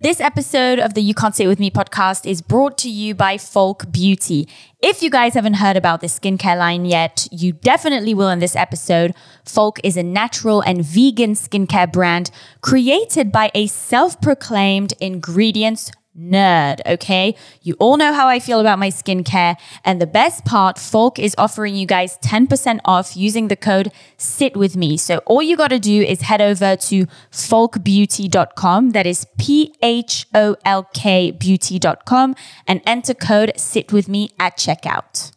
This episode of the You Can't Sit With Me podcast is brought to you by Pholk Beauty. If you guys haven't heard about this skincare line yet, you definitely will in this episode. Pholk is a natural and vegan skincare brand created by a self proclaimed ingredients nerd, okay? You all know how I feel about my skincare. And the best part, Pholk is offering you guys 10% off using the code SIT with me. So all you got to do is head over to pholkbeauty.com. That is P H O L K beauty.com and enter code SIT with me at checkout.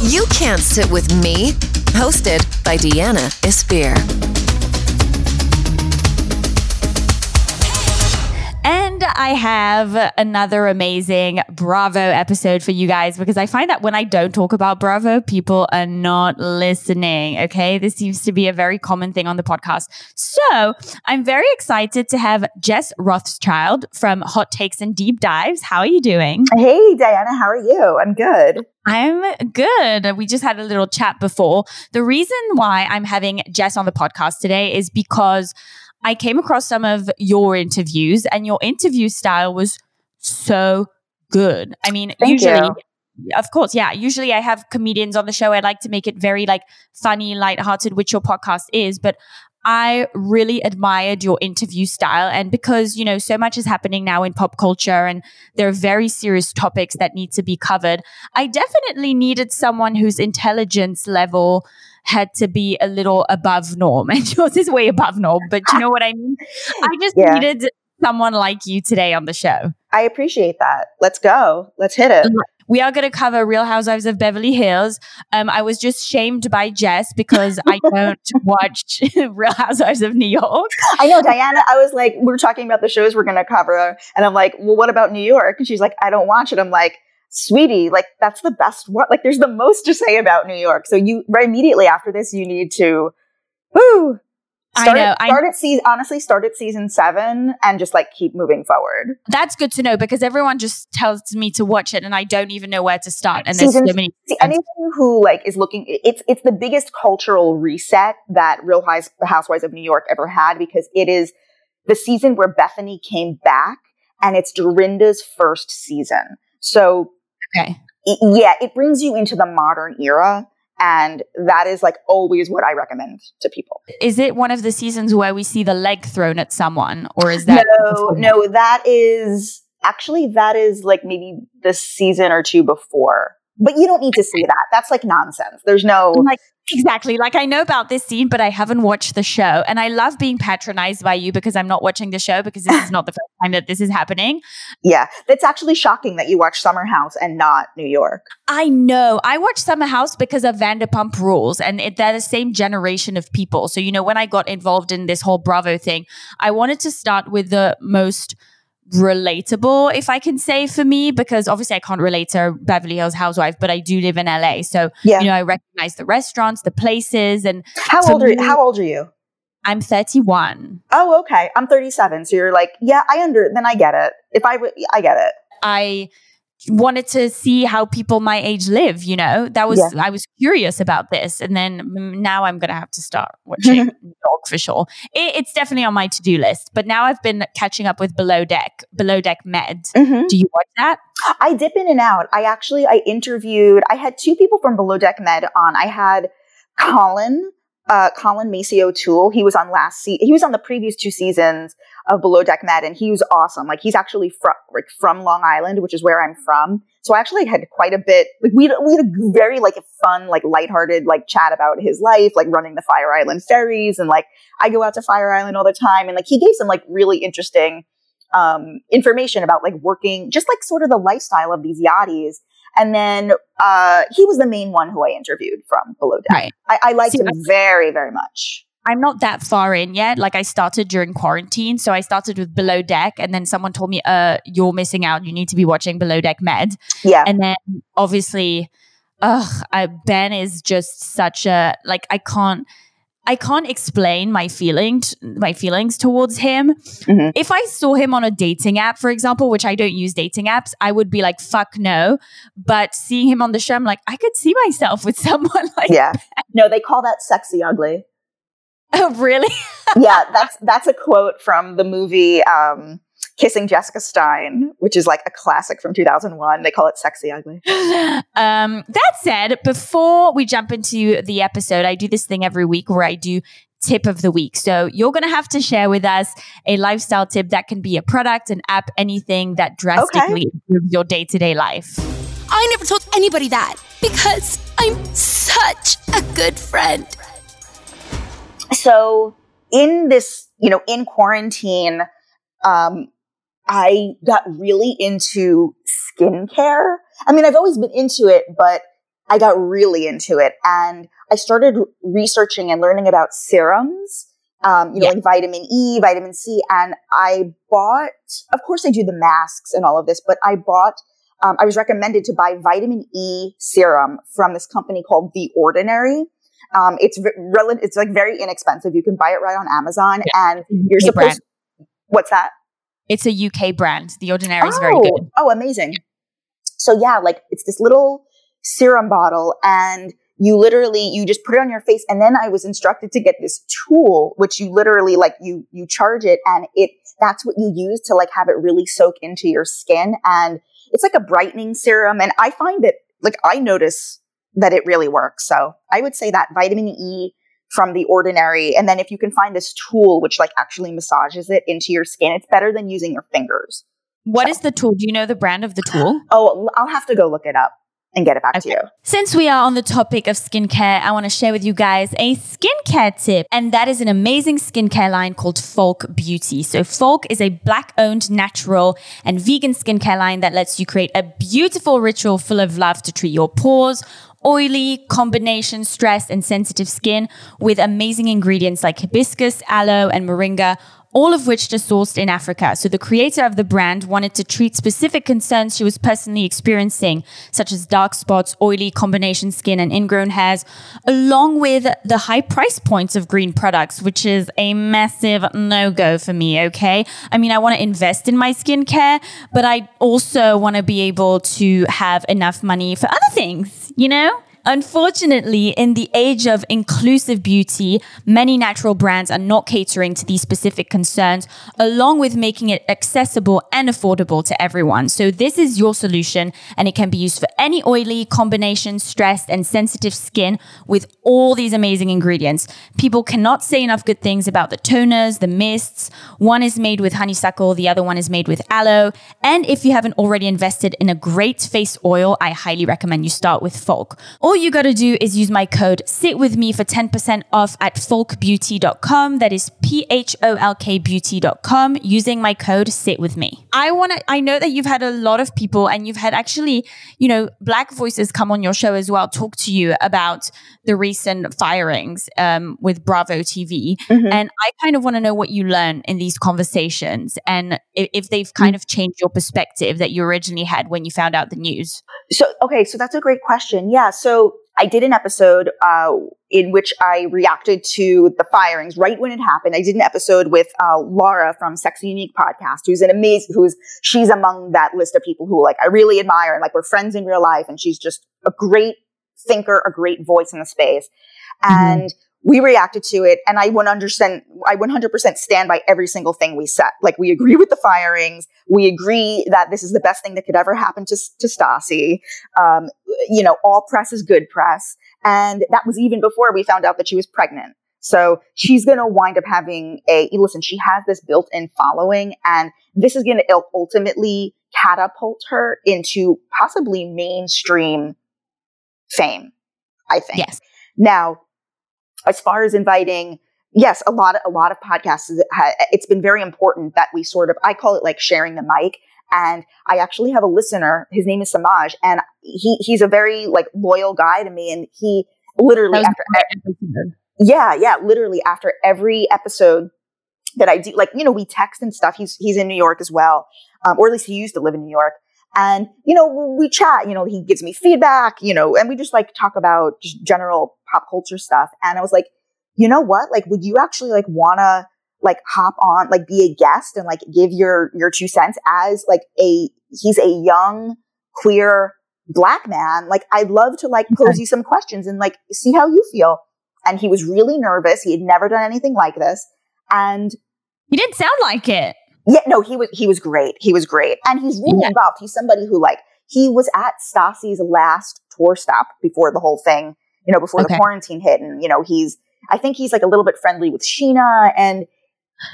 You Can't Sit With Me, hosted by Deanna Espir. I have another amazing Bravo episode for you guys because I find that when I don't talk about Bravo, people are not listening. Okay. This seems to be a very common thing on the podcast. So I'm very excited to have Jess Rothschild from Hot Takes and Deep Dives. How are you doing? Hey, Diana. How are you? I'm good. I'm good. We just had a little chat before. The reason why I'm having Jess on the podcast today is because I came across some of your interviews, and your interview style was so good. I mean, Thank usually. You. Of course, yeah. Usually I have comedians on the show. I like to make it very like funny, lighthearted, which your podcast is, but I really admired your interview style. And because, you know, so much is happening now in pop culture and there are very serious topics that need to be covered, I definitely needed someone whose intelligence level had to be a little above norm. And yours is way above norm, but you know what I mean? I just yeah. needed someone like you today on the show. I appreciate that. Let's go. Let's hit it. We are going to cover Real Housewives of Beverly Hills. Um, I was just shamed by Jess because I don't watch Real Housewives of New York. I know, Diana. I was like, we are talking about the shows we're going to cover. And I'm like, well, what about New York? And she's like, I don't watch it. I'm like, sweetie, like that's the best one. Like there's the most to say about New York. So you right immediately after this, you need to, whoo. Start I know. At, start I, at season, honestly, start at season seven and just like keep moving forward. That's good to know because everyone just tells me to watch it and I don't even know where to start. And season, there's so many. See, anyone who like is looking, it's it's the biggest cultural reset that Real Housewives of New York ever had because it is the season where Bethenny came back and it's Dorinda's first season. So Okay. It, yeah, it brings you into the modern era. And that is like always what I recommend to people. Is it one of the seasons where we see the leg thrown at someone, or is that? No, no, that is actually that is like maybe the season or two before. But you don't need to see that. That's like nonsense. There's no like Exactly. Like I know about this scene, but I haven't watched the show. And I love being patronized by you because I'm not watching the show because this is not the first time that this is happening. Yeah. It's actually shocking that you watch Summer House and not New York. I know. I watched Summer House because of Vanderpump Rules and it, they're the same generation of people. So, you know, when I got involved in this whole Bravo thing, I wanted to start with the most relatable, if I can say for me, because obviously I can't relate to Beverly Hills Housewife, but I do live in LA. So, yeah. you know, I recognize the restaurants, the places. And how old are you? How old are you? I'm 31. Oh, okay. I'm 37. So you're like, yeah, I under, then I get it. If I would, I get it. I wanted to see how people my age live you know? That was yeah. i was curious about this and then now i'm gonna have to start watching dog for sure. It, it's definitely on my to-do list but now i've been catching up with below deck below deck med. Mm-hmm. do you watch that? I dip in and out. I actually i interviewed i had two people from below deck med on. I had colin uh, Colin Macy O'Toole. He was on last se- he was on the previous two seasons of Below Deck Med, and he was awesome. Like he's actually from like from Long Island, which is where I'm from. So I actually had quite a bit. Like we we had a very like fun like lighthearted like chat about his life, like running the Fire Island ferries, and like I go out to Fire Island all the time, and like he gave some like really interesting um, information about like working, just like sort of the lifestyle of these yachties and then uh, he was the main one who I interviewed from Below Deck. Right. I, I liked See, him very, very much. I'm not that far in yet. Like I started during quarantine. So I started with Below Deck and then someone told me, uh, you're missing out. You need to be watching Below Deck Med. Yeah. And then obviously, ugh, I, Ben is just such a, like, I can't, I can't explain my feelings my feelings towards him. Mm-hmm. If I saw him on a dating app, for example, which I don't use dating apps, I would be like, fuck no. But seeing him on the show, I'm like, I could see myself with someone like Yeah. That. No, they call that sexy ugly. Oh, really? yeah, that's that's a quote from the movie um, kissing Jessica Stein, which is like a classic from 2001. They call it sexy ugly. Um, that said, before we jump into the episode, I do this thing every week where I do tip of the week. So you're going to have to share with us a lifestyle tip that can be a product, an app, anything that drastically okay. improves your day to day life. I never told anybody that because I'm such a good friend. So in this, you know, in quarantine, um, I got really into skincare. I mean, I've always been into it, but I got really into it and I started researching and learning about serums, um, you know, yeah. like vitamin E, vitamin C. And I bought, of course I do the masks and all of this, but I bought, um, I was recommended to buy vitamin E serum from this company called The Ordinary. Um, it's rel- it's like very inexpensive. You can buy it right on Amazon yeah. and you're supposed, brand. what's that? It's a UK brand. The Ordinary is oh, very good. Oh, amazing. So yeah, like it's this little serum bottle and you literally you just put it on your face and then i was instructed to get this tool which you literally like you you charge it and it that's what you use to like have it really soak into your skin and it's like a brightening serum and i find that like i notice that it really works so i would say that vitamin e from the ordinary and then if you can find this tool which like actually massages it into your skin it's better than using your fingers What so. is the tool do you know the brand of the tool oh i'll have to go look it up and get it back okay. to you. Since we are on the topic of skincare, I want to share with you guys a skincare tip, and that is an amazing skincare line called Pholk Beauty. So, Pholk is a black owned, natural, and vegan skincare line that lets you create a beautiful ritual full of love to treat your pores oily, combination, stressed, and sensitive skin with amazing ingredients like hibiscus, aloe, and moringa, all of which are sourced in Africa. So the creator of the brand wanted to treat specific concerns she was personally experiencing, such as dark spots, oily combination skin, and ingrown hairs, along with the high price points of green products, which is a massive no go for me. Okay. I mean, I want to invest in my skincare, but I also want to be able to have enough money for other things, you know? Unfortunately, in the age of inclusive beauty, many natural brands are not catering to these specific concerns, along with making it accessible and affordable to everyone. So, this is your solution, and it can be used for any oily, combination, stressed, and sensitive skin with all these amazing ingredients. People cannot say enough good things about the toners, the mists. One is made with honeysuckle, the other one is made with aloe. And if you haven't already invested in a great face oil, I highly recommend you start with Pholk. All all you got to do is use my code sit with me for 10% off at pholkbeauty.com. That is P H O L K beauty.com using my code sit with me. I want to, I know that you've had a lot of people and you've had actually, you know, black voices come on your show as well, talk to you about the recent firings um, with Bravo TV. Mm-hmm. And I kind of want to know what you learn in these conversations and if, if they've kind mm-hmm. of changed your perspective that you originally had when you found out the news. So, okay, so that's a great question. Yeah. So I did an episode uh, in which I reacted to the firings right when it happened. I did an episode with uh, Laura from Sexy Unique podcast, who's an amazing, who's she's among that list of people who like I really admire and like we're friends in real life, and she's just a great thinker, a great voice in the space. Mm-hmm. And we reacted to it and I 100%, I 100% stand by every single thing we said. Like we agree with the firings. We agree that this is the best thing that could ever happen to, to Stassi. Um, you know, all press is good press. And that was even before we found out that she was pregnant. So she's going to wind up having a, listen, she has this built in following and this is going to ultimately catapult her into possibly mainstream fame, I think. Yes. Now, as far as inviting, yes, a lot of, a lot of podcasts, it's been very important that we sort of, I call it like sharing the mic. And I actually have a listener. His name is Samaj, and he he's a very like loyal guy to me. And he literally after yeah, yeah, literally after every episode that I do, like you know, we text and stuff. He's he's in New York as well, um, or at least he used to live in New York. And you know, we chat. You know, he gives me feedback. You know, and we just like talk about just general pop culture stuff. And I was like, you know what? Like, would you actually like wanna like hop on, like be a guest and like give your, your two cents as like a, he's a young queer black man. Like, I'd love to like pose you some questions and like see how you feel. And he was really nervous. He had never done anything like this. And he didn't sound like it. Yeah, no, he was he was great. He was great, and he's really Yeah. involved. He's somebody who like he was at Stassi's last tour stop before the whole thing, you know, before Okay. the quarantine hit, and you know he's. I think he's like a little bit friendly with Scheana, and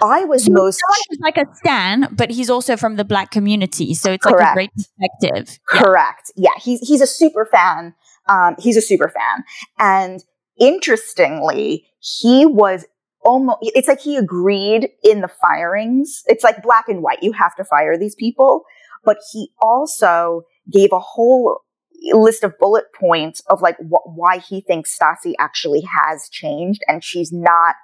I was So most He's like a stan, but he's also from the black community, so it's like a great perspective. Yeah. Correct. Yeah, he's he's a super fan. Um, he's a super fan, and interestingly, he was almost. It's like he agreed in the firings. It's like black and white. You have to fire these people, but he also gave a whole list of bullet points of like wh- why he thinks Stassi actually has changed, and she's not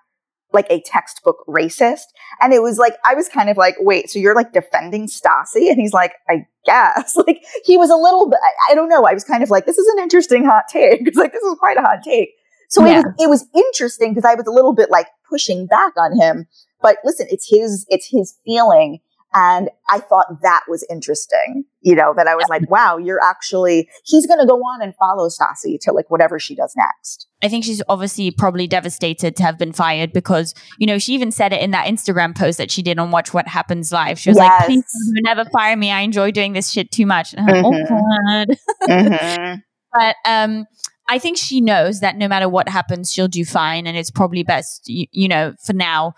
like a textbook racist. And it was like, I was kind of like, wait, so you're like defending Stassi? And he's like, I guess. Like, he was a little bit, I, I don't know. I was kind of like, this is an interesting hot take. It's like, this is quite a hot take. So Yeah. it, was, it was interesting because I was a little bit like pushing back on him. But listen, it's his, it's his feeling. And I thought that was interesting, you know, that I was like, wow, you're actually, he's going to go on and follow Stassi to like whatever she does next. I think she's obviously probably devastated to have been fired because, you know, she even said it in that Instagram post that she did on Watch What Happens Live. She was like, please never fire me. I enjoy doing this shit too much. And I'm like, oh, God. Mhm. But um, I think she knows that no matter what happens, she'll do fine. And it's probably best, you, you know, for now.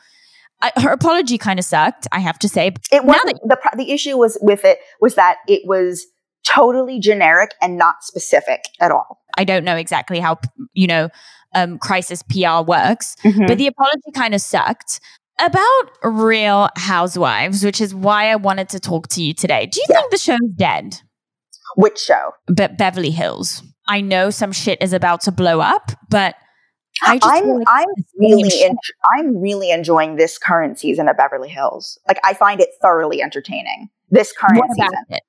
I, her apology kind of sucked, I have to say. It wasn't the the issue was with it was that it was totally generic and not specific at all. I don't know exactly how, you know, um, crisis PR works. Mm-hmm. But the apology kind of sucked. About Real Housewives, which is why I wanted to talk to you today. Do you Yeah. think the show's dead? Which show? Be- Beverly Hills. I know some shit is about to blow up, but I just I'm feel like I'm really en- I'm really enjoying this current season of Beverly Hills. Like I find it thoroughly entertaining. This current What about season. it?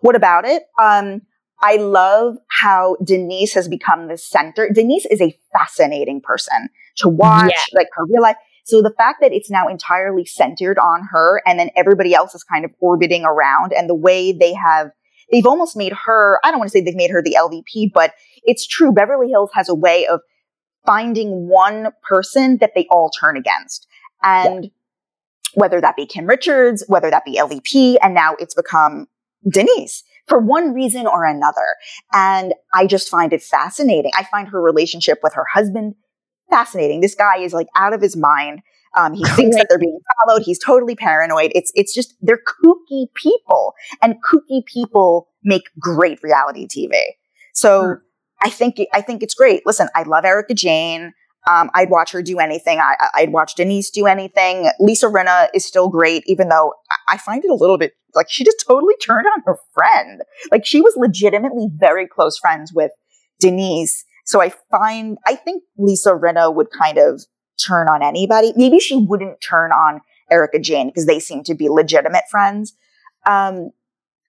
What about it? Um, I love how Denise has become the center. Denise is a fascinating person to watch, like her real life. So the fact that it's now entirely centered on her and then everybody else is kind of orbiting around and the way they have, they've almost made her, I don't want to say they've made her the LVP, but it's true. Beverly Hills has a way of finding one person that they all turn against. And whether that be Kim Richards, whether that be LVP, and now it's become Denise for one reason or another. And I just find it fascinating. I find her relationship with her husband fascinating. This guy is like out of his mind. Um, he thinks that they're being followed. He's totally paranoid. It's it's just they're kooky people, and kooky people make great reality TV. So I think I think it's great. Listen, I love Erika Jayne. Um, I'd watch her do anything. I, I'd watch Denise do anything. Lisa Rinna is still great, even though I- I find it a little bit like she just totally turned on her friend. Like she was legitimately very close friends with Denise. So I find, I think Lisa Rinna would kind of turn on anybody. Maybe she wouldn't turn on Erika Jayne because they seem to be legitimate friends. Um,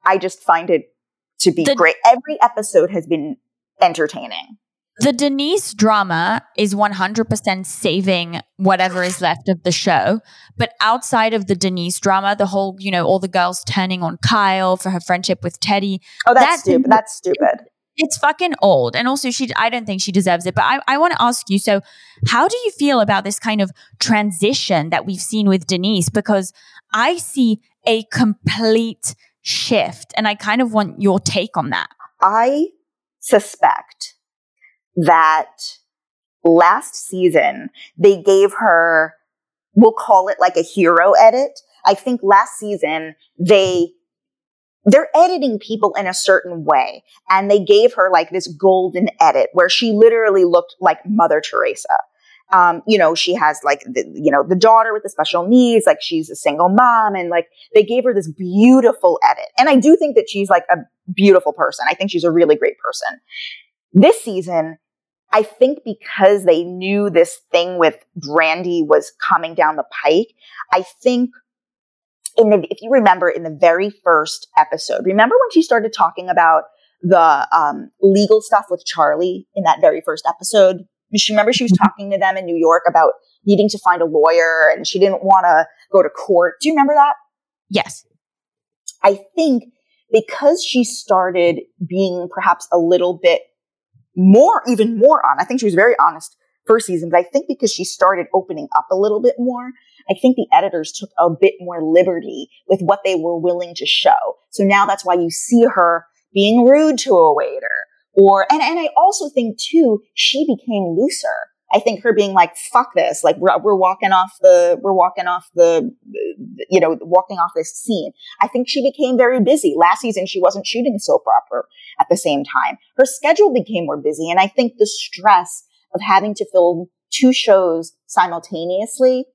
I just find it to be The- great. Every episode has been entertaining. The Denise drama is 100% saving whatever is left of the show. But outside of the Denise drama, the whole, you know, all the girls turning on Kyle for her friendship with Teddi, Oh, that's That- stupid. That's stupid. It's fucking old. And also, she, I don't think she deserves it. But I, I want to ask you so, how do you feel about this kind of transition that we've seen with Denise? Because I see a complete shift. And I kind of want your take on that. I suspect that last season they gave her, we'll call it like a hero edit. I think last season they, they're editing people in a certain way and they gave her like this golden edit where she literally looked like Mother Teresa. Um, you know, she has like the, you know, the daughter with the special needs, like she's a single mom and like they gave her this beautiful edit. And I do think that she's like a beautiful person. I think she's a really great person. This season, I think because they knew this thing with Brandi was coming down the pike, I think in the, if you remember in the very first episode, remember when she started talking about the um, legal stuff with Charlie in that very first episode? She remember she was talking to them in New York about needing to find a lawyer and she didn't want to go to court. Do you remember that? Yes. I think because she started being perhaps a little bit more, even more on, I think she was very honest first season, but I think because she started opening up a little bit more, I think the editors took a bit more liberty with what they were willing to show. So now that's why you see her being rude to a waiter or, and, and I also think too, she became looser. I think her being like, fuck this, like we're, we're walking off the, we're walking off the, you know, walking off this scene. I think she became very busy. Last season, she wasn't shooting soap opera at the same time. Her schedule became more busy. And I think the stress of having to film two shows simultaneously,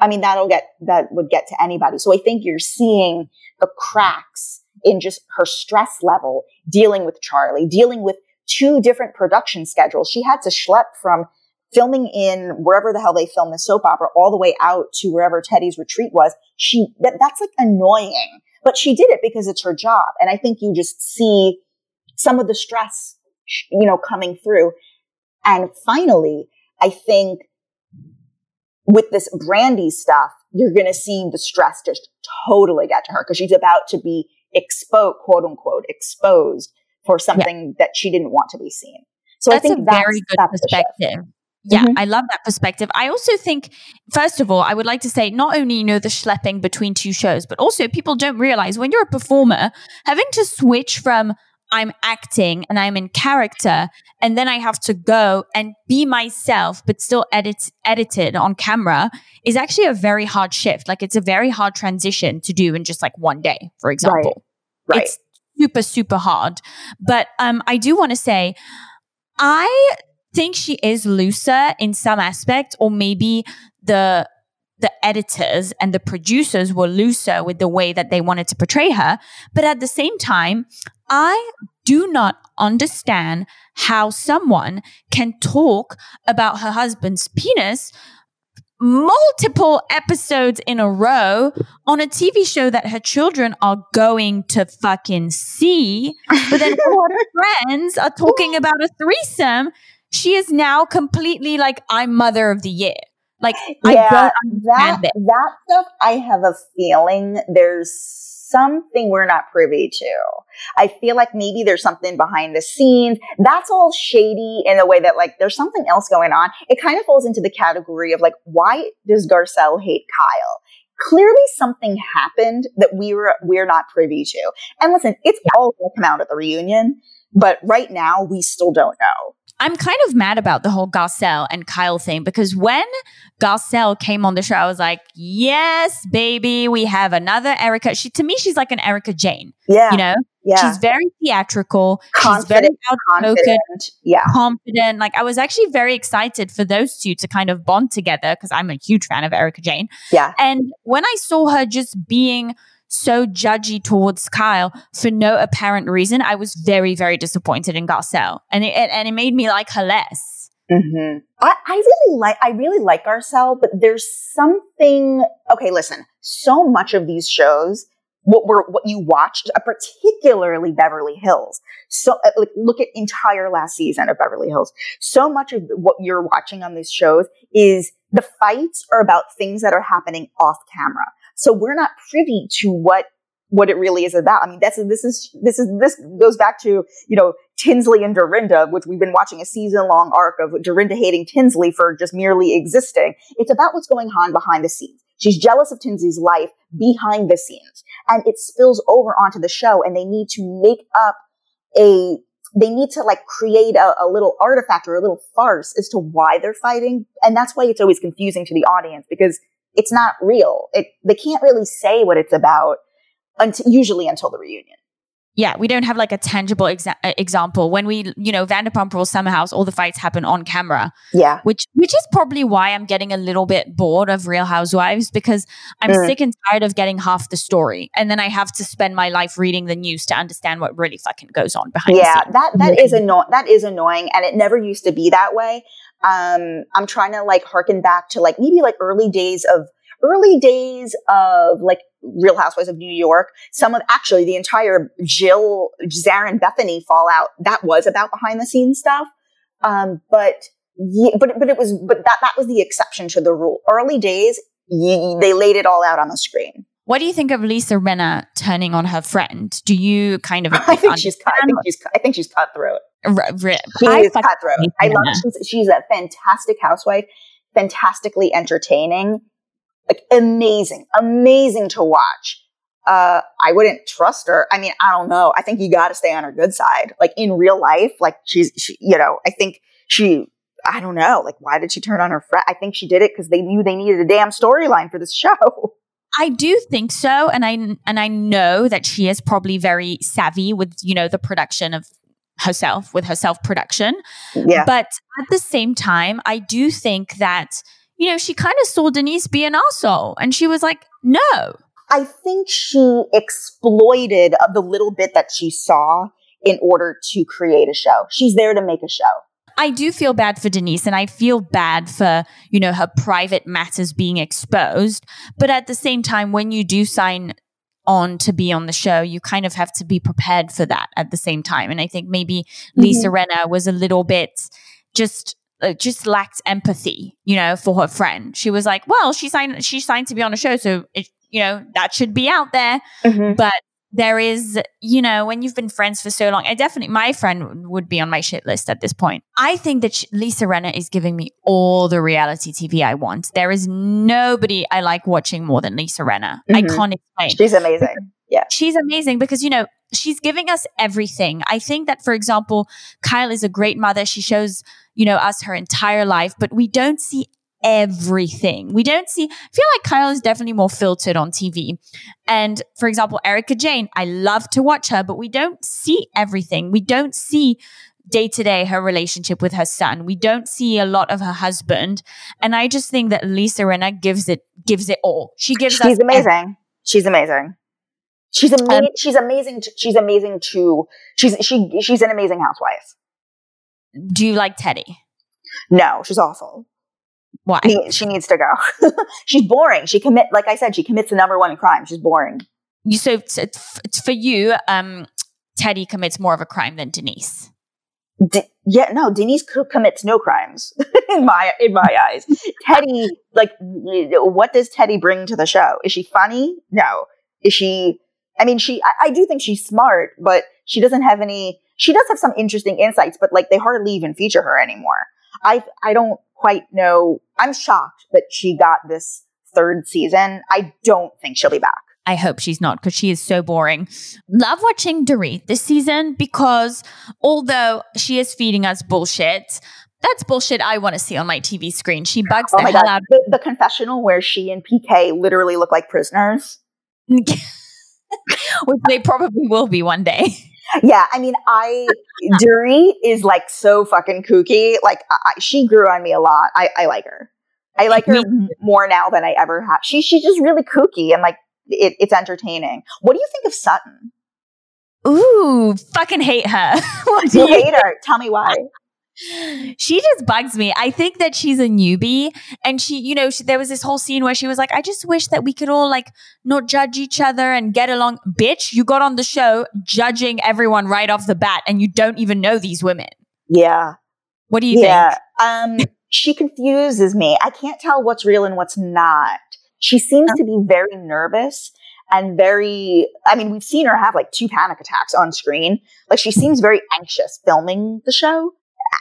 I mean, that'll get, that would get to anybody. So I think you're seeing the cracks in just her stress level dealing with Charlie, dealing with two different production schedules. She had to schlep from filming in wherever the hell they filmed the soap opera all the way out to wherever Teddi's retreat was. She, that, that's like annoying, but she did it because it's her job. And I think you just see some of the stress, you know, coming through. And finally, I think with this Brandi stuff, you're going to see the stress just totally get to her because she's about to be exposed, quote unquote, exposed for something yeah. that she didn't want to be seen. So that's I think a that's, very good perspective. Yeah, mm-hmm. I love that perspective. I also think, first of all, I would like to say not only you know the schlepping between two shows, but also people don't realize when you're a performer, having to switch from I'm acting and I'm in character, and then I have to go and be myself, but still edit edited on camera is actually a very hard shift. Like it's a very hard transition to do in just like one day, for example. Right. right. It's super, super hard. But um, I do want to say, I think she is looser in some aspect, or maybe the the editors and the producers were looser with the way that they wanted to portray her. But at the same time, I do not understand how someone can talk about her husband's penis multiple episodes in a row on a TV show that her children are going to fucking see. But then all her friends are talking about a threesome she is now completely like I'm mother of the year. Like yeah, that it. that stuff. I have a feeling there's something we're not privy to. I feel like maybe there's something behind the scenes. That's all shady in a way that like there's something else going on. It kind of falls into the category of like, why does Garcelle hate Kyle? Clearly something happened that we were, we're not privy to. And listen, it's yeah. all going to come out at the reunion, but right now we still don't know. I'm kind of mad about the whole Garcelle and Kyle thing because when Garcelle came on the show, I was like, yes, baby, we have another Erika. She, to me, she's like an Erika Jayne. Yeah. You know? Yeah. She's very theatrical. Confident, she's very outspoken. Confident. Yeah. Confident. Like I was actually very excited for those two to kind of bond together because I'm a huge fan of Erika Jayne. Yeah. And when I saw her just being so judgy towards Kyle for no apparent reason, I was very, very disappointed in Garcelle, and it and it made me like her less. Mm-hmm. I, I really like I really like Garcelle, but there's something. Okay, listen. So much of these shows, what were what you watched, uh, particularly Beverly Hills. So uh, like, look at entire last season of Beverly Hills. So much of what you're watching on these shows is the fights are about things that are happening off camera. So we're not privy to what what it really is about. I mean, that's this is this is this goes back to you know Tinsley and Dorinda, which we've been watching a season long arc of Dorinda hating Tinsley for just merely existing. It's about what's going on behind the scenes. She's jealous of Tinsley's life behind the scenes, and it spills over onto the show. And they need to make up a they need to like create a, a little artifact or a little farce as to why they're fighting, and that's why it's always confusing to the audience because it's not real. It, they can't really say what it's about until, usually until the reunion. Yeah, we don't have like a tangible exa- uh, example. When we, you know, Vanderpump Rules Summer House, all the fights happen on camera. Yeah, which which is probably why I'm getting a little bit bored of Real Housewives because I'm mm. sick and tired of getting half the story, and then I have to spend my life reading the news to understand what really fucking goes on behind. Yeah, that that is annoying. That is annoying, and it never used to be that way. Um, I'm trying to like harken back to like maybe like early days of early days of like Real Housewives of New York, some of actually the entire Jill, Zarin, Bethenny fallout that was about behind the scenes stuff. Um, but yeah, but but it was but that that was the exception to the rule. Early days, they laid it all out on the screen. What do you think of Lisa Rinna turning on her friend? Do you kind of? I think she's. Cut, I think she's. I think she's cutthroat. R- r- she I is cutthroat. I love. She's, she's a fantastic housewife, fantastically entertaining Like amazing, amazing to watch. Uh, I wouldn't trust her. I mean, I don't know. I think you got to stay on her good side. Like in real life, like she's, she, you know, I think she, I don't know. Like, why did she turn on her friend? I think she did it because they knew they needed a damn storyline for this show. I do think so, and I and I know that she is probably very savvy with you know the production of herself with her self production. Yeah. But at the same time, I do think that you know she kind of saw Denise be an asshole, and she was like, no. I think she exploited the little bit that she saw in order to create a show. She's there to make a show. I do feel bad for Denise and I feel bad for, you know, her private matters being exposed. But at the same time, when you do sign on to be on the show, you kind of have to be prepared for that at the same time. And I think maybe mm-hmm. Lisa Rinna was a little bit just just lacked empathy, you know, for her friend. She was like, "Well, she signed she signed to be on a show, so it, you know, that should be out there." Mm-hmm. But there is, you know, when you've been friends for so long, I definitely, my friend would be on my shit list at this point. I think that Lisa Rinna is giving me all the reality TV I want. There is nobody I like watching more than Lisa Rinna. Mm-hmm. I can't explain. She's amazing. Yeah. She's amazing because, you know, she's giving us everything. I think that, for example, Kyle is a great mother. She shows, you know, us her entire life, but we don't see everything. We don't see, I feel like Kyle is definitely more filtered on TV. And for example, Erika Jayne, I love to watch her, but we don't see everything. We don't see day to day her relationship with her son. We don't see a lot of her husband. And I just think that Lisa Rinna gives it, gives it all. She gives She's amazing. Everything. She's amazing. She's amazing. Um, she's amazing. To, she's amazing to, she's, she, she's an amazing housewife. Do you like Teddi? No, she's awful. Why? She needs to go. She's boring. She commit, like I said, she commits the number one crime. She's boring. You so it's, it's for you. Um, Teddi commits more of a crime than Denise. De- yeah, no, Denise commits no crimes in my in my eyes. Teddi, like, what does Teddi bring to the show? Is she funny? No. Is she? I mean, she. I, I do think she's smart, but she doesn't have any. She does have some interesting insights, but like they hardly even feature her anymore. I I don't quite know. I'm shocked that she got this third season. I don't think she'll be back. I hope she's not because she is so boring. Love watching Dorit this season because although she is feeding us bullshit, that's bullshit I want to see on my TV screen. She bugs oh the hell God. out. The, the confessional where she and PK literally look like prisoners. Which they probably will be one day. Yeah, I mean, I Dorit is like so fucking kooky. Like, I, she grew on me a lot. I, I like her. I like her more now than I ever have. She she's just really kooky and like it, it's entertaining. What do you think of Sutton? Ooh, fucking hate her. what do you, you hate her? Tell me why she just bugs me. I think that she's a newbie, and she, you know, she, there was this whole scene where she was like, "I just wish that we could all like not judge each other and get along." Bitch, you got on the show judging everyone right off the bat, and you don't even know these women. Yeah. What do you yeah. think? Um, she confuses me. I can't tell what's real and what's not. She seems to be very nervous and very, I mean, we've seen her have like two panic attacks on screen. Like she seems very anxious filming the show.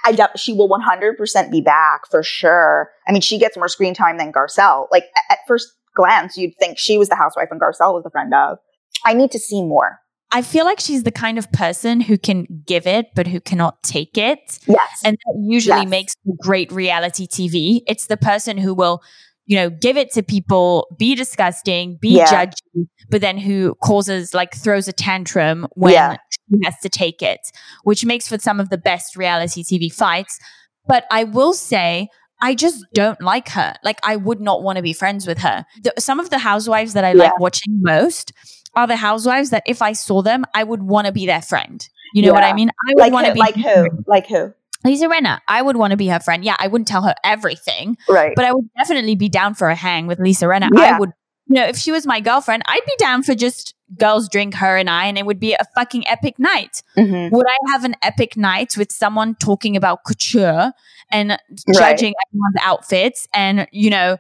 I doubt she will 100% be back for sure. I mean, she gets more screen time than Garcelle. Like at first glance, you'd think she was the housewife and Garcelle was the friend of. I need to see more. I feel like she's the kind of person who can give it, but who cannot take it. Yes. And that usually yes. makes great reality TV. It's the person who will you know, give it to people, be disgusting, be yeah. judgy, but then who causes like throws a tantrum when yeah. she has to take it, which makes for some of the best reality TV fights. But I will say, I just don't like her. Like, I would not want to be friends with her. The, some of the housewives that I yeah. like watching most are the housewives that if I saw them, I would want to be their friend. You know what I mean? I would like want to be like who? Like who? Lisa Rinna, I would want to be her friend. Yeah, I wouldn't tell her everything. Right. But I would definitely be down for a hang with Lisa Rinna. Yeah. I would, you know, if she was my girlfriend, I'd be down for just girls drink her and I, and it would be a fucking epic night. Mm-hmm. Would I have an epic night with someone talking about couture and right. judging everyone's outfits and, you know,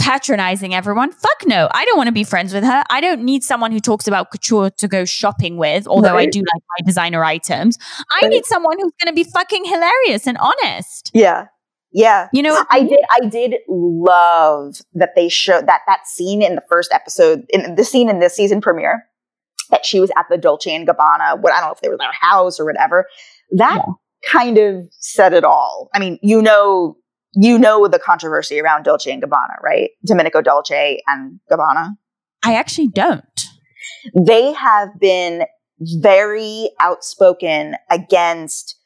patronizing everyone. Fuck no. I don't want to be friends with her. I don't need someone who talks about couture to go shopping with, although right. I do like my designer items. I right. need someone who's going to be fucking hilarious and honest. Yeah. Yeah. You know, I did I did love that they showed that that scene in the first episode in the scene in this season premiere that she was at the Dolce and Gabbana, what I don't know if they were their house or whatever. That Yeah. kind of said it all. I mean, you know you know the controversy around Dolce and Gabbana, right? Domenico Dolce and Gabbana. I actually don't. They have been very outspoken against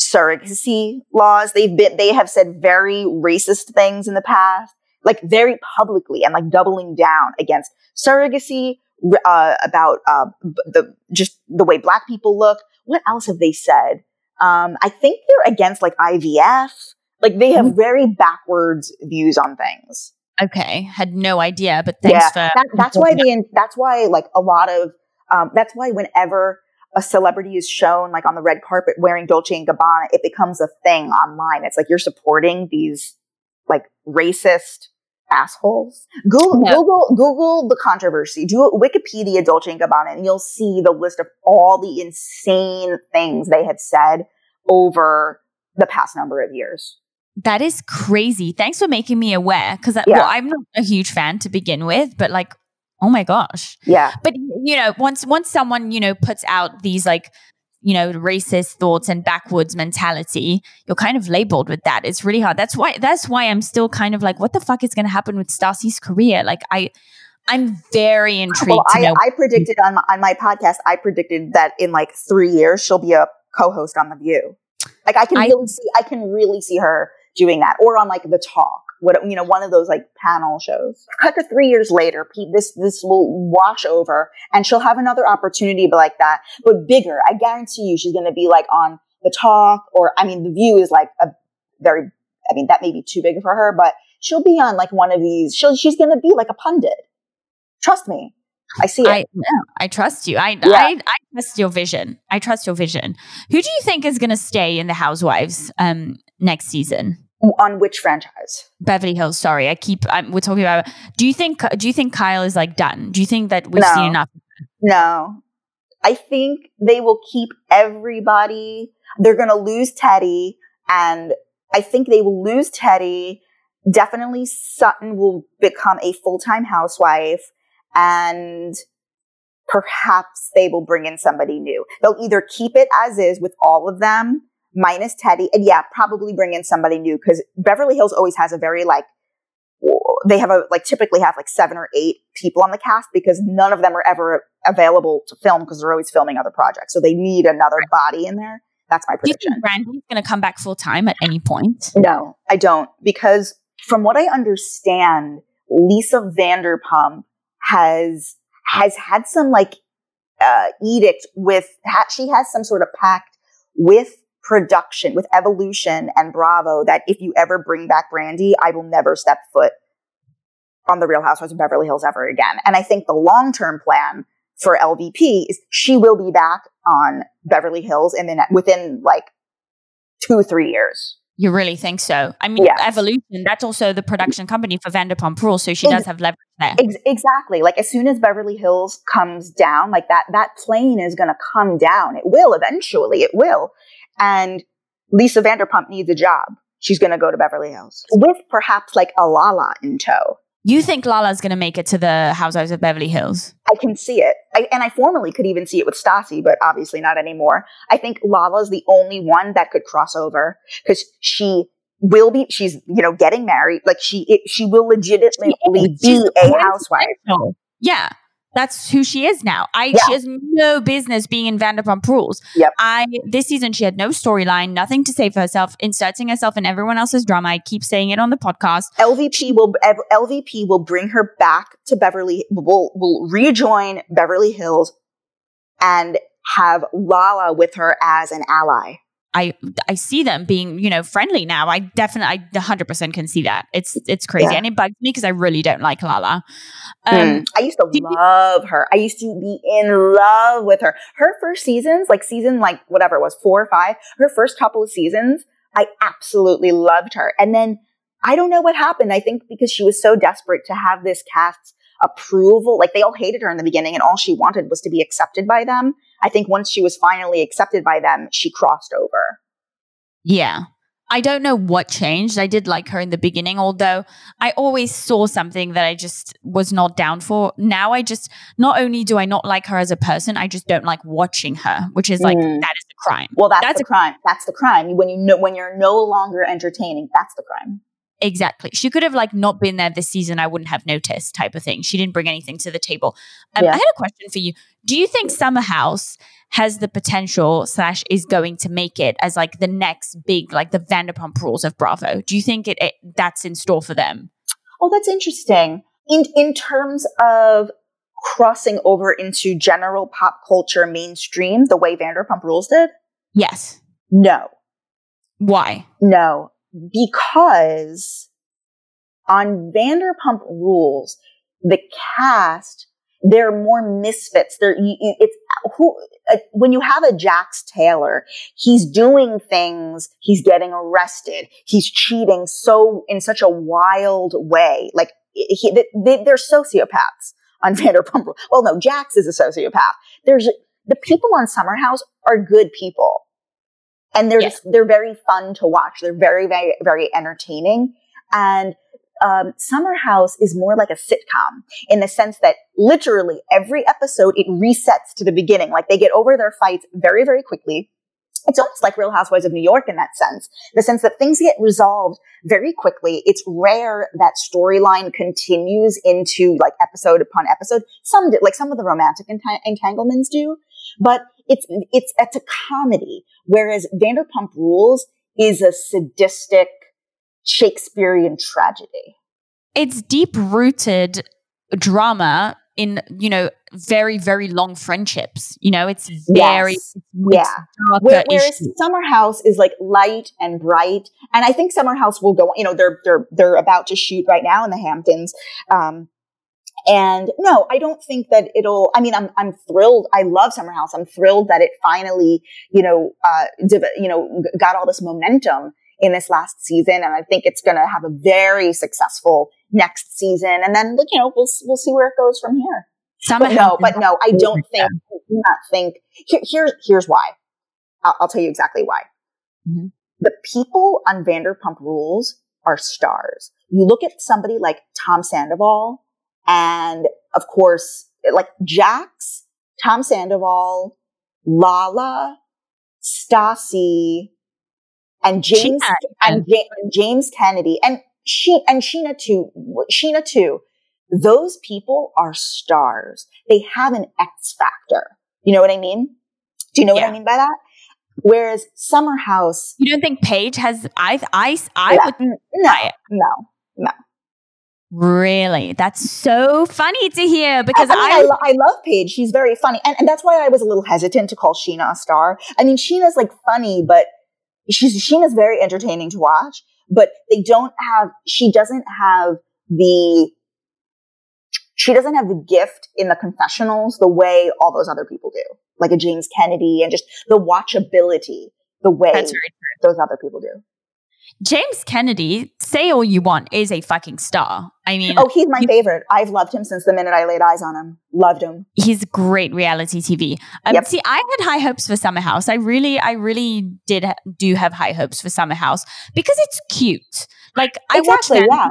surrogacy laws. They've been they have said very racist things in the past, like very publicly and like doubling down against surrogacy, uh, about uh, the just the way black people look. What else have they said? Um, I think they're against like IVF. Like they have very backwards views on things. Okay, had no idea, but thanks yeah, for that, that's why the that's why like a lot of um, that's why whenever a celebrity is shown like on the red carpet wearing Dolce and Gabbana, it becomes a thing online. It's like you're supporting these like racist assholes. Google. Google Google the controversy. Do Wikipedia Dolce and Gabbana, and you'll see the list of all the insane things they have said over the past number of years. That is crazy. Thanks for making me aware because uh, Yeah. well, I'm not a huge fan to begin with, but like, oh my gosh. Yeah, But you know, once once someone you know puts out these like you know racist thoughts and backwards mentality, you're kind of labeled with that. It's really hard. That's why that's why I'm still kind of like, what the fuck is going to happen with Stassi's career? Like, I I'm very intrigued Well, to I. I predicted on my, on my podcast, I predicted that in like three years she'll be a co-host on The View. Like I can I- really see, I can really see her doing that, or on like The Talk, what you know, one of those like panel shows. Cut to three years later, Pete, this this will wash over, and she'll have another opportunity like that, but bigger. I guarantee you, she's going to be like on The Talk, or I mean, The View is like a very, I mean, that may be too big for her, but she'll be on like one of these. She'll she's going to be like a pundit. Trust me, I see it. I no, I trust you. I, Yeah. I I trust your vision. I trust your vision. Who do you think is going to stay in the Housewives um next season? On which franchise? Beverly Hills. Sorry, I keep. I'm, we're talking about. Do you think? Do you think Kyle is like done? Do you think that we've No. seen enough? No. I think they will keep everybody. They're going to lose Teddi, and I think they will lose Teddi. Definitely Sutton will become a full time housewife, and perhaps they will bring in somebody new. They'll either keep it as is with all of them, minus Teddi, and yeah, probably bring in somebody new because Beverly Hills always has a very like they have a like typically have like seven or eight people on the cast because none of them are ever available to film because they're always filming other projects. So they need another body in there. That's my Do you prediction. think Brandi's going to come back full time at any point? No, I don't because from what I understand, Lisa Vanderpump has has had some like uh, edict with ha- she has some sort of pact with production with Evolution and Bravo that if you ever bring back Brandi, I will never step foot on the Real Housewives of Beverly Hills ever again. And I think the long term plan for LVP is she will be back on Beverly Hills and then within like two three years. You really think so? I mean, Yes. Evolution. That's also the production company for Vanderpump Rules, so she does have leverage there. Ex- exactly. Like as soon as Beverly Hills comes down, like that, that plane is going to come down. It will eventually. It will. And Lisa Vanderpump needs a job. She's going to go to Beverly Hills with perhaps like a Lala in tow. You think Lala's going to make it to the Housewives of Beverly Hills? I can see it. I, and I formerly could even see it with Stassi, but obviously not anymore. I think Lala's the only one that could cross over because she will be, she's, you know, getting married. Like she, it, she will legitimately She's be a housewife. Yeah. That's who she is now. I Yeah. she has no business being in Vanderpump Rules. Yep. I this season she had no storyline, nothing to say for herself, inserting herself in everyone else's drama. I keep saying it on the podcast. LVP will LVP will bring her back to Beverly will will rejoin Beverly Hills and have Lala with her as an ally. I I see them being, you know, friendly now. I definitely I 100% can see that. It's it's crazy Yeah. and it bugs me because I really don't like Lala. Um Mm. I used to did you- love her. I used to be in love with her. Her first seasons, like season like whatever it was, four or five, her first couple of seasons, I absolutely loved her. And then I don't know what happened. I think because she was so desperate to have this cast's approval, like they all hated her in the beginning and all she wanted was to be accepted by them. I think once she was finally accepted by them, she crossed over. Yeah. I don't know what changed. I did like her in the beginning, although I always saw something that I just was not down for. Now I just not only do I not like her as a person, I just don't like watching her, which is like Mm. that is a crime. Well, that's, That's the a- crime. That's the crime. When you know when you're no longer entertaining, that's the crime. Exactly. She could have like not been there this season. I wouldn't have noticed type of thing. She didn't bring anything to the table. Um, Yeah. I had a question for you. Do you think Summer House has the potential slash is going to make it as like the next big, like the Vanderpump rules of Bravo? Do you think it, it that's in store for them? Oh, that's interesting. In in terms of crossing over into general pop culture mainstream, the way Vanderpump Rules did, Yes. no, Why? no, because on Vanderpump Rules, the cast they're more misfits. They're you- it's who uh, when you have a Jax Taylor, he's doing things. He's getting arrested. He's cheating so in such a wild way. Like he, they, they're sociopaths on Vanderpump. Well, no, Jax is a sociopath. There's the people on Summer House are good people, and they're Yeah. just they're very fun to watch. They're very very very entertaining, and um, Summer House is more like a sitcom in the sense that literally every episode it resets to the beginning. Like they get over their fights very, very quickly. It's almost like Real Housewives of New York in that sense, the sense that things get resolved very quickly. It's rare that storyline continues into like episode upon episode. Some do, like some of the romantic entang- entanglements do, but it's it's it's a comedy. Whereas Vanderpump Rules is a sadistic Shakespearean tragedy. It's deep rooted drama in, you know, very, very long friendships. You know, it's very, Yes. it's Yeah. Where, whereas. Summer House is like light and bright, and I think Summer House will go. You know, they're they're they're about to shoot right now in the Hamptons, um, and no, I don't think that it'll. I mean, I'm I'm thrilled. I love Summer House. I'm thrilled that it finally, you know, uh, div- you know, g- got all this momentum in this last season, and I think it's going to have a very successful next season. And then, you know, we'll we'll see where it goes from here. Summer But no, House is but no, I don't think. I do not think. Here, here's here's why. I'll, I'll tell you exactly why. Mhm. The people on Vanderpump Rules are stars. You look at somebody like Tom Sandoval, and of course, like Jax, Tom Sandoval, Lala, Stassi, and James and, Ja- and James Kennedy, and she and Scheana too. Scheana too. Those people are stars. They have an X factor. You know what I mean? Do you know what I mean by that? Whereas Summer House, You don't think Paige has? I, I, I Yeah. would N- no, it. no. Really? That's so funny to hear because I, mean, I, I, lo- I love Paige. She's very funny, and, and that's why I was a little hesitant to call Scheana a star. I mean, Scheana's like funny, but she's Scheana's very entertaining to watch. But they don't have. She doesn't have the. She doesn't have the gift in the confessionals the way all those other people do, like a James Kennedy, and just the watchability the way those other people do. James Kennedy, say all you want, is a fucking star. I mean, Oh, he's my You- favorite. I've loved him since the minute I laid eyes on him. Loved him. he's great reality TV. Um, Yep. See, I had high hopes for Summer House. I really, I really did ha- do have high hopes for Summer House because it's cute. Like I watched exactly. that. Yeah.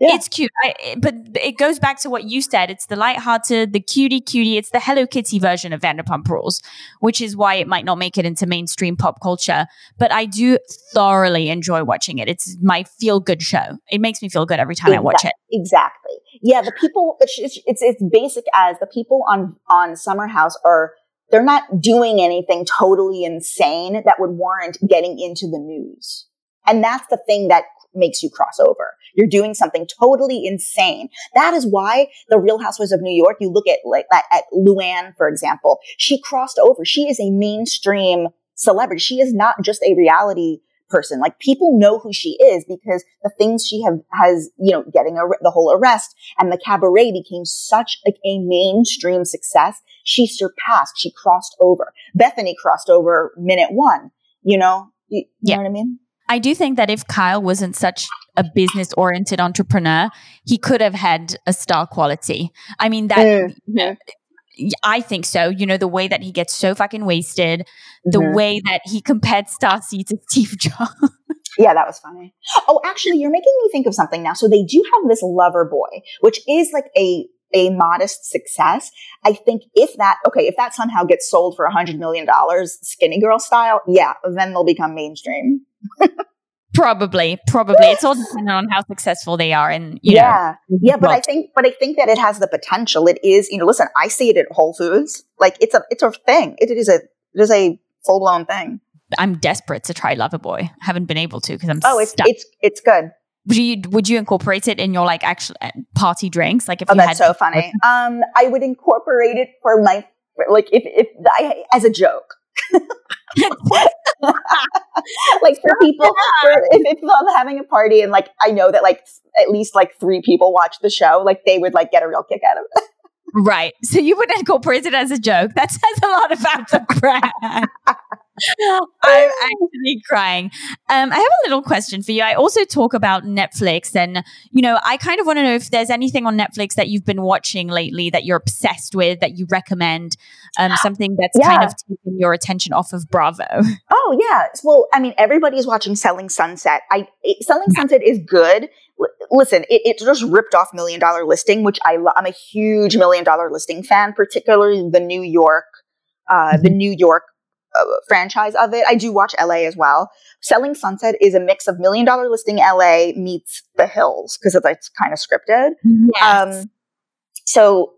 Yeah. It's cute, I, but it goes back to what you said. It's the lighthearted, the cutie cutie. It's the Hello Kitty version of Vanderpump Rules, which is why it might not make it into mainstream pop culture. But I do thoroughly enjoy watching it. It's my feel good show. It makes me feel good every time I watch it. Exactly. Yeah, the people. It's, it's it's it's basic as the people on on Summer House are. They're not doing anything totally insane that would warrant getting into the news, and that's the thing that makes you cross over. You're doing something totally insane. That is why the Real Housewives of New York. You look at like at, at Luann, for example. She crossed over. She is a mainstream celebrity. She is not just a reality person. Like people know who she is because the things she have has, you know, getting a, the whole arrest and the cabaret became such like a mainstream success. She surpassed, she crossed over. Bethenny crossed over minute one, you know, you, you Yeah. know what I mean? I do think that if Kyle wasn't such a business oriented entrepreneur, he could have had a star quality. I mean, that Mm, mhm. I think so. You know, the way that he gets so fucking wasted, the Mhm. way that he compared Stassi to Steve Jobs. Yeah, that was funny. Oh, actually, you're making me think of something now. So they do have this Loverboy, which is like a a modest success. I think if that, okay, if that somehow gets sold for a hundred million dollars, Skinnygirl style, yeah, then they'll become mainstream. Probably, probably. It's all dependent on how successful they are, and yeah, know, yeah. But I think, but I think that it has the potential. It is, you know, listen, I see it at Whole Foods. Like it's a, it's a thing. it, it is a, it is a full blown thing. I'm desperate to try Loverboy. I haven't been able to because I'm. Oh, it's stuck. it's it's good. Would you would you incorporate it in your like actual uh, party drinks? Like if oh, you that's had so funny. Um, I would incorporate it for my like if if I as a joke. like for people, for, if, if I'm having a party and like I know that like at least like three people watch the show, like they would like get a real kick out of it. Right. So you would incorporate it as a joke. That says a lot about the brand. I'm actually crying. Um, I have a little question for you. I also talk about Netflix, and you know, I kind of want to know if there's anything on Netflix that you've been watching lately that you're obsessed with, that you recommend, um, something that's yeah. kind of taken your attention off of Bravo. Oh yeah. Well, I mean, everybody's watching Selling Sunset. I it, Selling Sunset is good. L- listen, it, it, just ripped off Million Dollar Listing, which I lo- I'm a huge Million Dollar Listing fan, particularly the New York, uh, the mm-hmm. New York franchise of it. I do watch LA as well. Selling Sunset is a mix of Million Dollar Listing LA meets The Hills because it's, it's kind of scripted. Yes. Um, so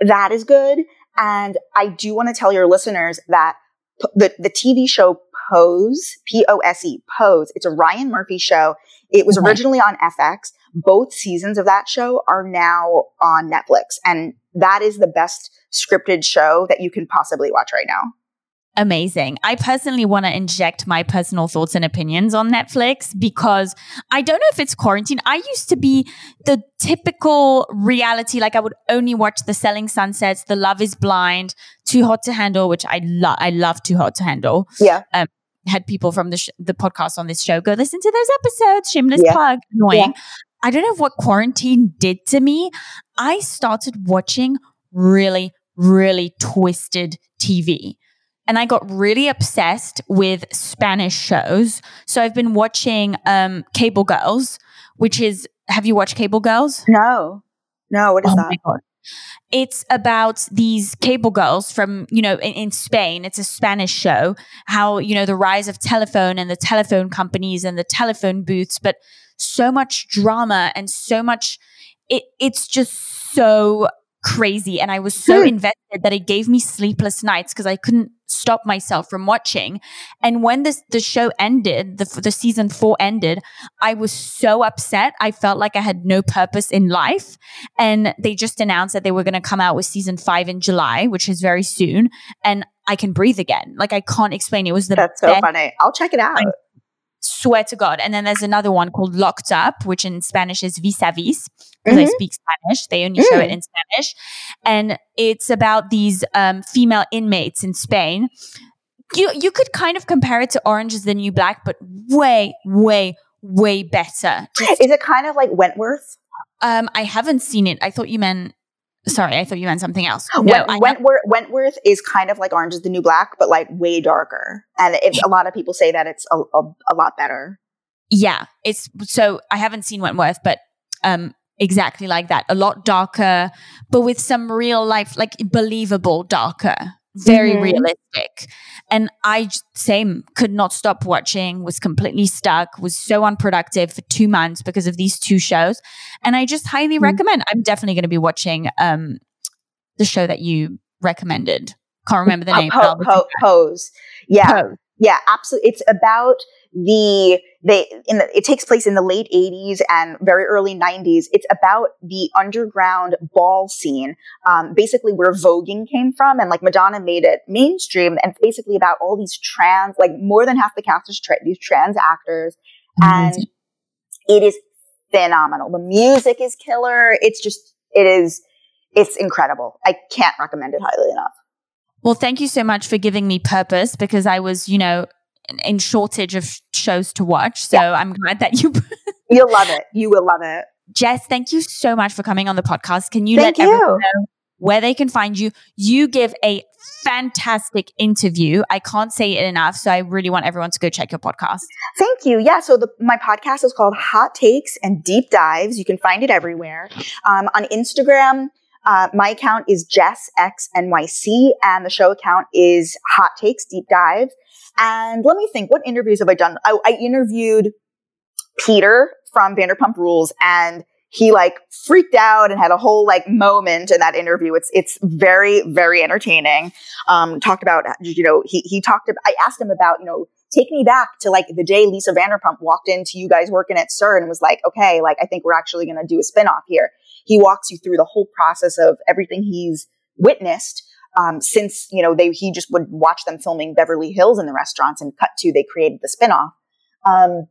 that is good. And I do want to tell your listeners that p- the, the TV show Pose, P O S E, Pose, it's a Ryan Murphy show. It was originally on FX. Both seasons of that show are now on Netflix. And that is the best scripted show that you can possibly watch right now amazing. I personally want to inject my personal thoughts and opinions on Netflix because I don't know if it's quarantine. I used to be the typical reality, like I would only watch the Selling Sunsets, the Love is Blind, Too Hot to Handle, which I love. I love Too Hot to Handle. Yeah. Um, had people from the sh- the podcast on this show go listen to those episodes. Shameless yeah. plug. Annoying. Yeah. I don't know what quarantine did to me. I started watching really, really twisted TV and I got really obsessed with Spanish shows. So I've been watching um, Cable Girls, which is have you watched Cable Girls? No. No, what is oh that? It's about these cable girls from, you know, in, in, Spain. It's a Spanish show. How, you know, the rise of telephone and the telephone companies and the telephone booths, but so much drama and so much it it's just so crazy. And I was so invested that it gave me sleepless nights because I couldn't stop myself from watching. And when this the show ended, the the season four ended, I was so upset. I felt like I had no purpose in life. And they just announced that they were going to come out with season five in July, which is very soon. And I can breathe again. Like I can't explain. It was the that's so funny. I'll check it out. I swear to God. And then there's another one called Locked Up, which in Spanish is vis a vis because mm-hmm. I speak Spanish. They only mm. show it mm. in Spanish. And it's about these um, female inmates in Spain. You, you could kind of compare it to Orange is the New Black, but way, way, way better. Just, is it kind of like Wentworth? Um, I haven't seen it. I thought you meant Sorry, I thought you meant something else. No, Went, Wentworth, Wentworth is kind of like Orange is the New Black, but like way darker. And it, a lot of people say that it's a, a, a, lot better. Yeah, it's so I haven't seen Wentworth, but um, exactly like that. A lot darker, but with some real life, like believable darker, very mm-hmm. realistic. And I, same, could not stop watching, was completely stuck, was so unproductive for two months because of these two shows. And I just highly mm-hmm. recommend, I'm definitely going to be watching um, the show that you recommended. Can't remember the name. Po- po- pose. Yeah. Pose. Yeah, absolutely. It's about the they in the, it takes place in the late 80s and very early 90s it's about the underground ball scene um, basically where voguing came from and like madonna made it mainstream and basically about all these trans like more than half the cast is tra- these trans actors and it is phenomenal. The music is killer. It's just it is it's incredible. I can't recommend it highly enough well, thank you so much for giving me purpose because I was, you know, in shortage of shows to watch. So yeah. I'm glad that you. You'll love it. You will love it. Jess, thank you so much for coming on the podcast. Can you thank let you. everyone know where they can find you. You give a fantastic interview. I can't say it enough. So I really want everyone to go check your podcast. Thank you. Yeah. So the, my podcast is called Hot Takes and Deep Dives. You can find it everywhere. Um, on Instagram, uh, my account is Jess X NYC and the show account is Hot Takes Deep Dive. And let me think, what interviews have I done? I, I interviewed Peter from Vanderpump Rules and he like freaked out and had a whole like moment in that interview. It's it's very very entertaining. Um, talked about you know he he talked. About, I asked him about you know take me back to like the day Lisa Vanderpump walked into you guys working at SUR and was like, okay, like I think we're actually going to do a spinoff here. He walks you through the whole process of everything he's witnessed. Um, since you know they he just would watch them filming Beverly Hills in the restaurants and cut to they created the spinoff. Um,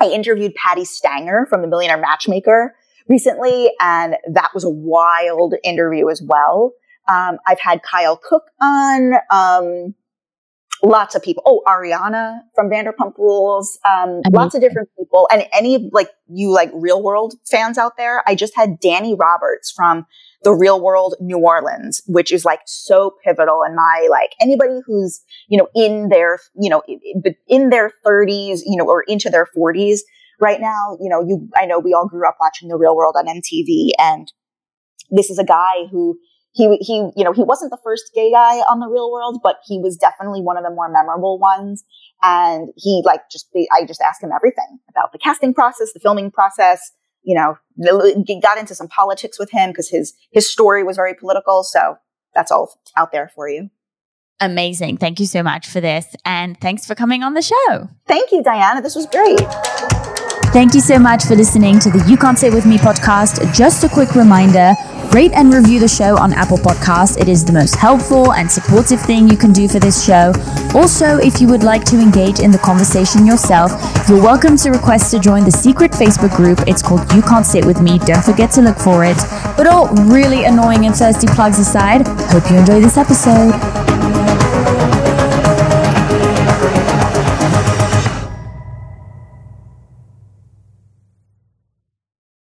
I interviewed Patti Stanger from The Millionaire Matchmaker recently, and that was a wild interview as well. Um, I've had Kyle Cooke on, um, lots of people. Oh, Ariana from Vanderpump Rules, um, lots of different people, and any like you like real world fans out there. I just had Danny Roberts from the real world New Orleans, which is like so pivotal in my like anybody who's you know in their you know in their 30s, you know, or into their 40s right now, you know, you, I know we all grew up watching The Real World on MTV and this is a guy who he, he, you know, he wasn't the first gay guy on The Real World, but he was definitely one of the more memorable ones. And he like just, I just asked him everything about the casting process, the filming process, you know, got into some politics with him because his, his story was very political. So that's all out there for you. Amazing. Thank you so much for this. And thanks for coming on the show. Thank you, Diana. This was great. Thank you so much for listening to the You Can't Sit With Me podcast. Just a quick reminder rate and review the show on Apple Podcasts. It is the most helpful and supportive thing you can do for this show. Also, if you would like to engage in the conversation yourself, you're welcome to request to join the secret Facebook group. It's called You Can't Sit With Me. Don't forget to look for it. But all really annoying and thirsty plugs aside, hope you enjoy this episode.